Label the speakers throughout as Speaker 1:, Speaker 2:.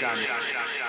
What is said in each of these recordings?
Speaker 1: Chào!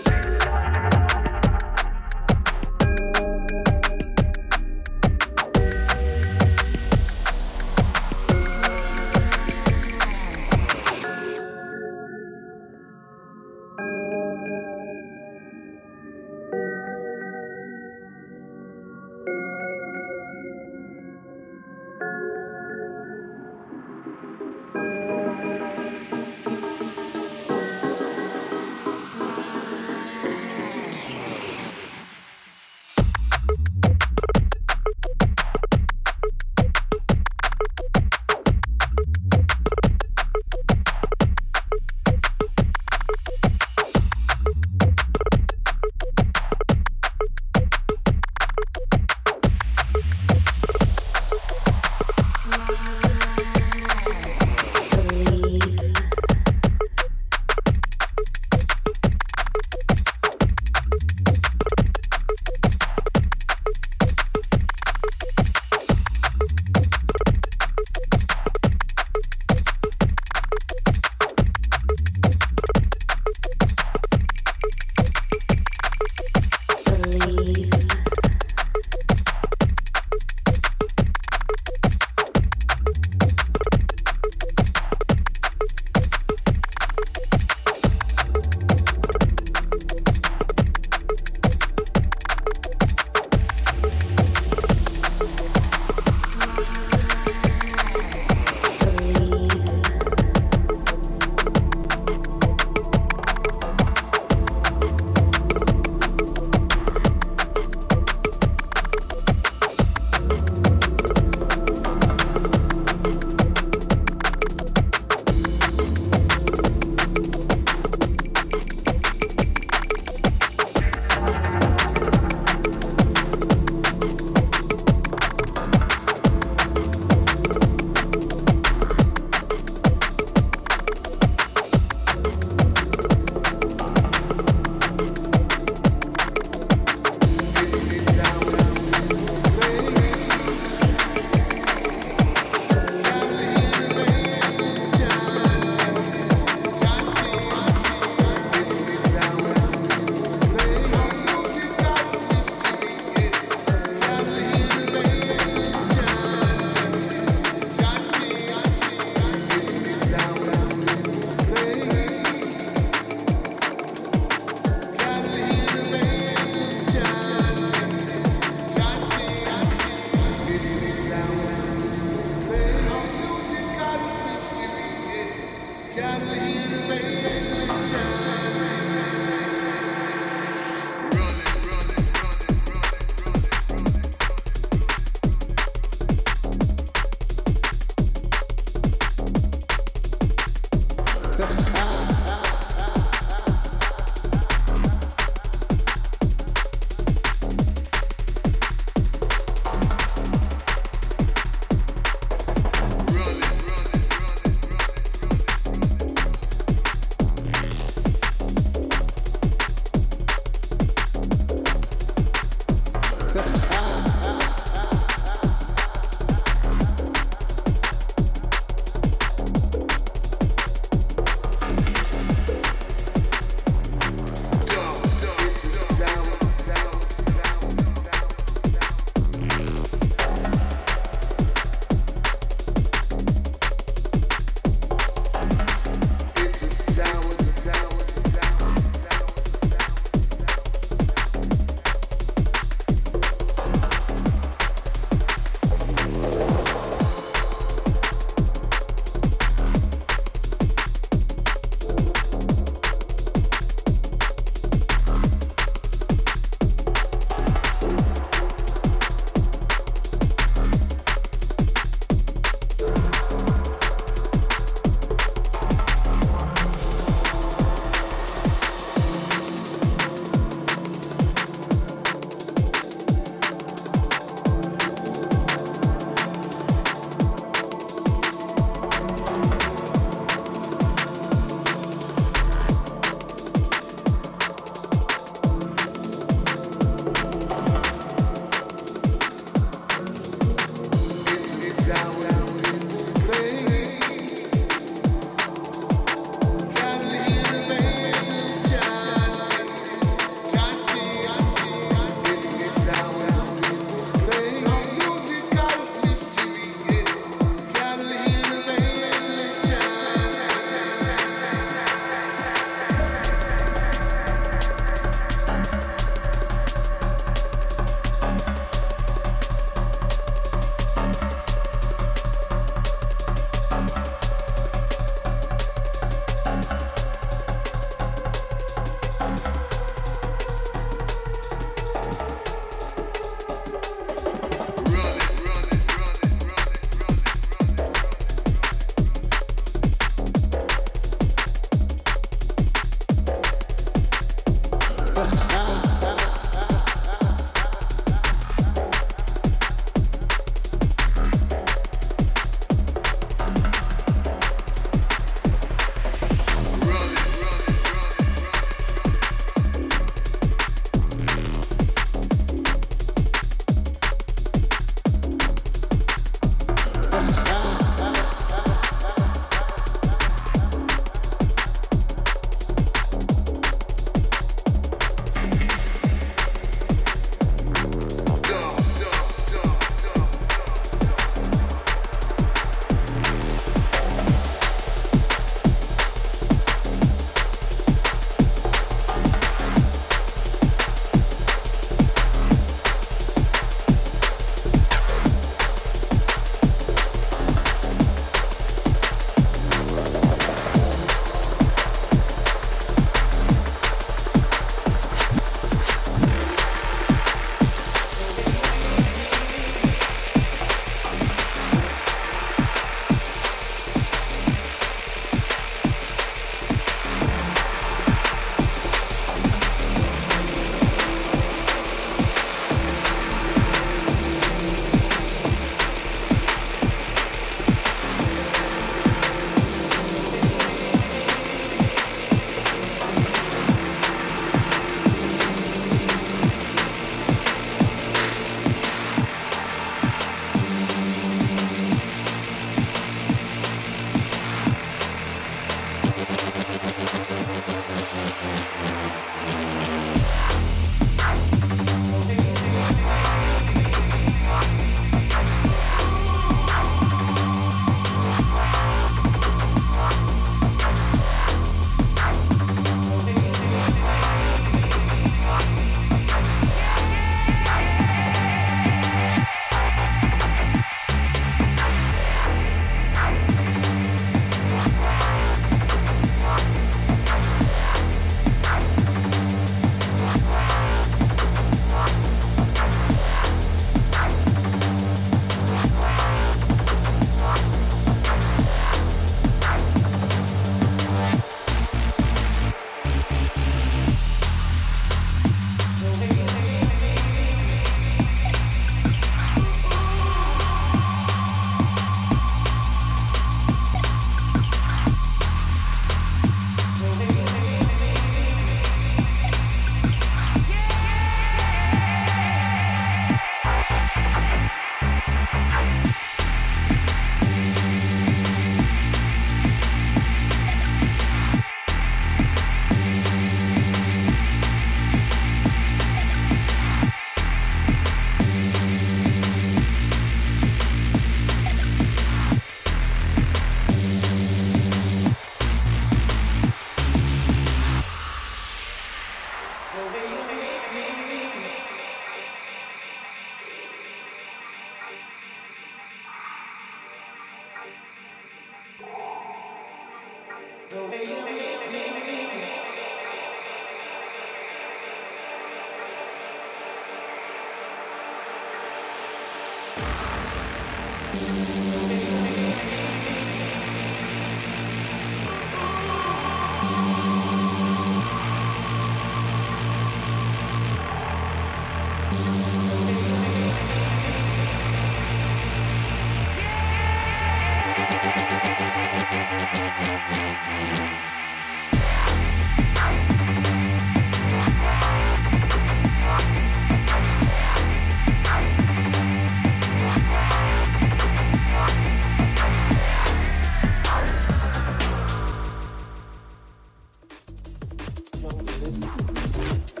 Speaker 1: Thank you.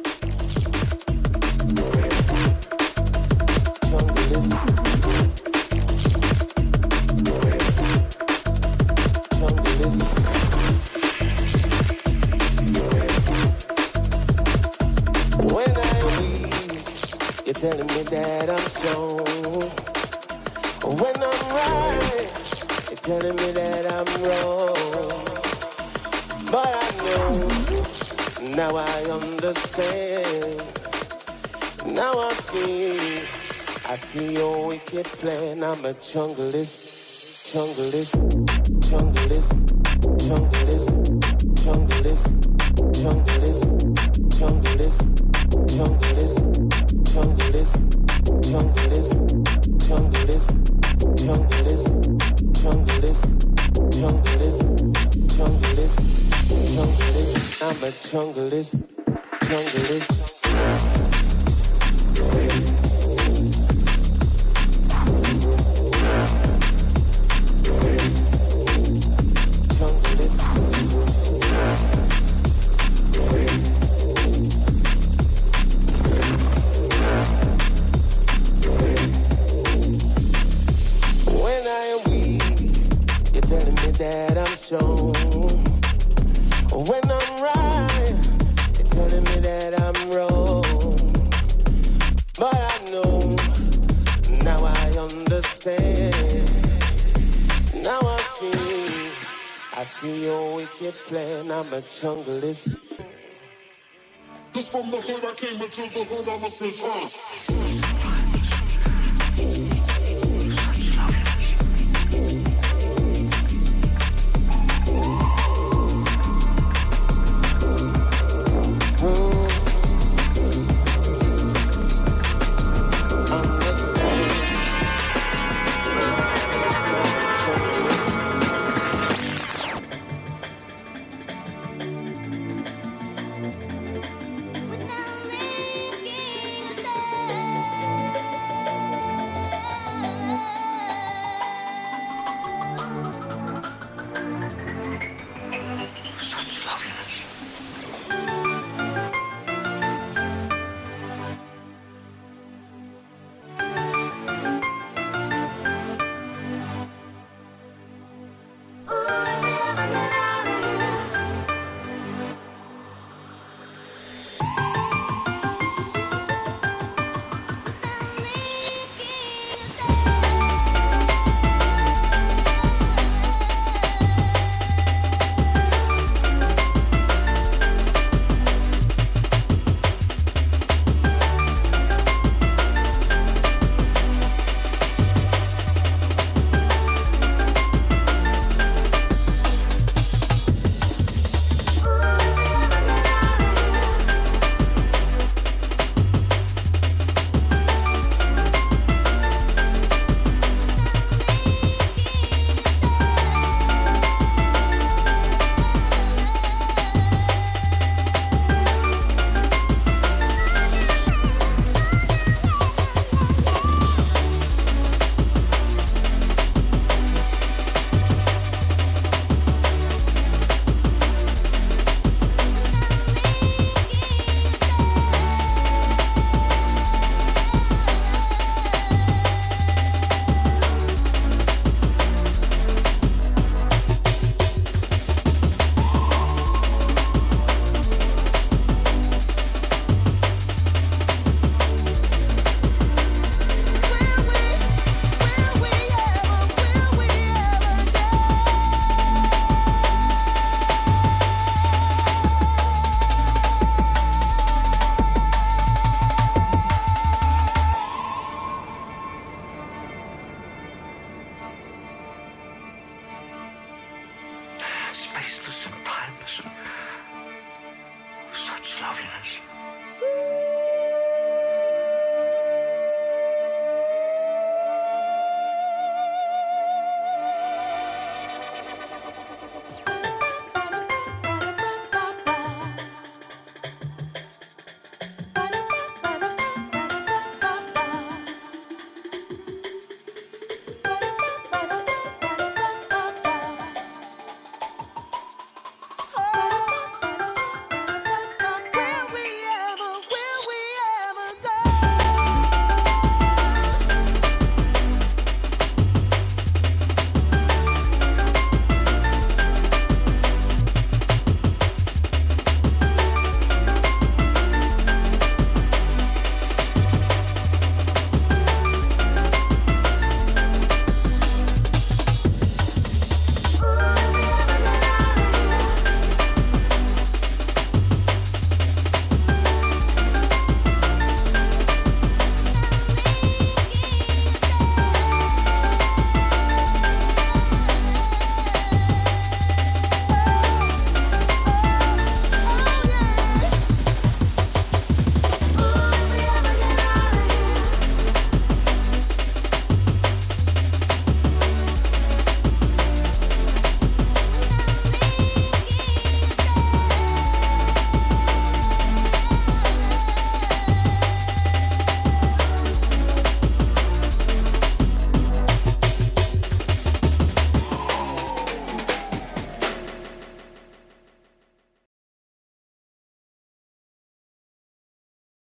Speaker 1: See your wicked plan. I'm a junglist, junglist, junglist, junglist, junglist, junglist, junglist, junglist, junglist, junglist, junglist, junglist, junglist, junglist, junglist, junglist. I'm a junglist, junglist. I see your wicked plan. I'm a junglist. Just from the hood I came into the hood I must return.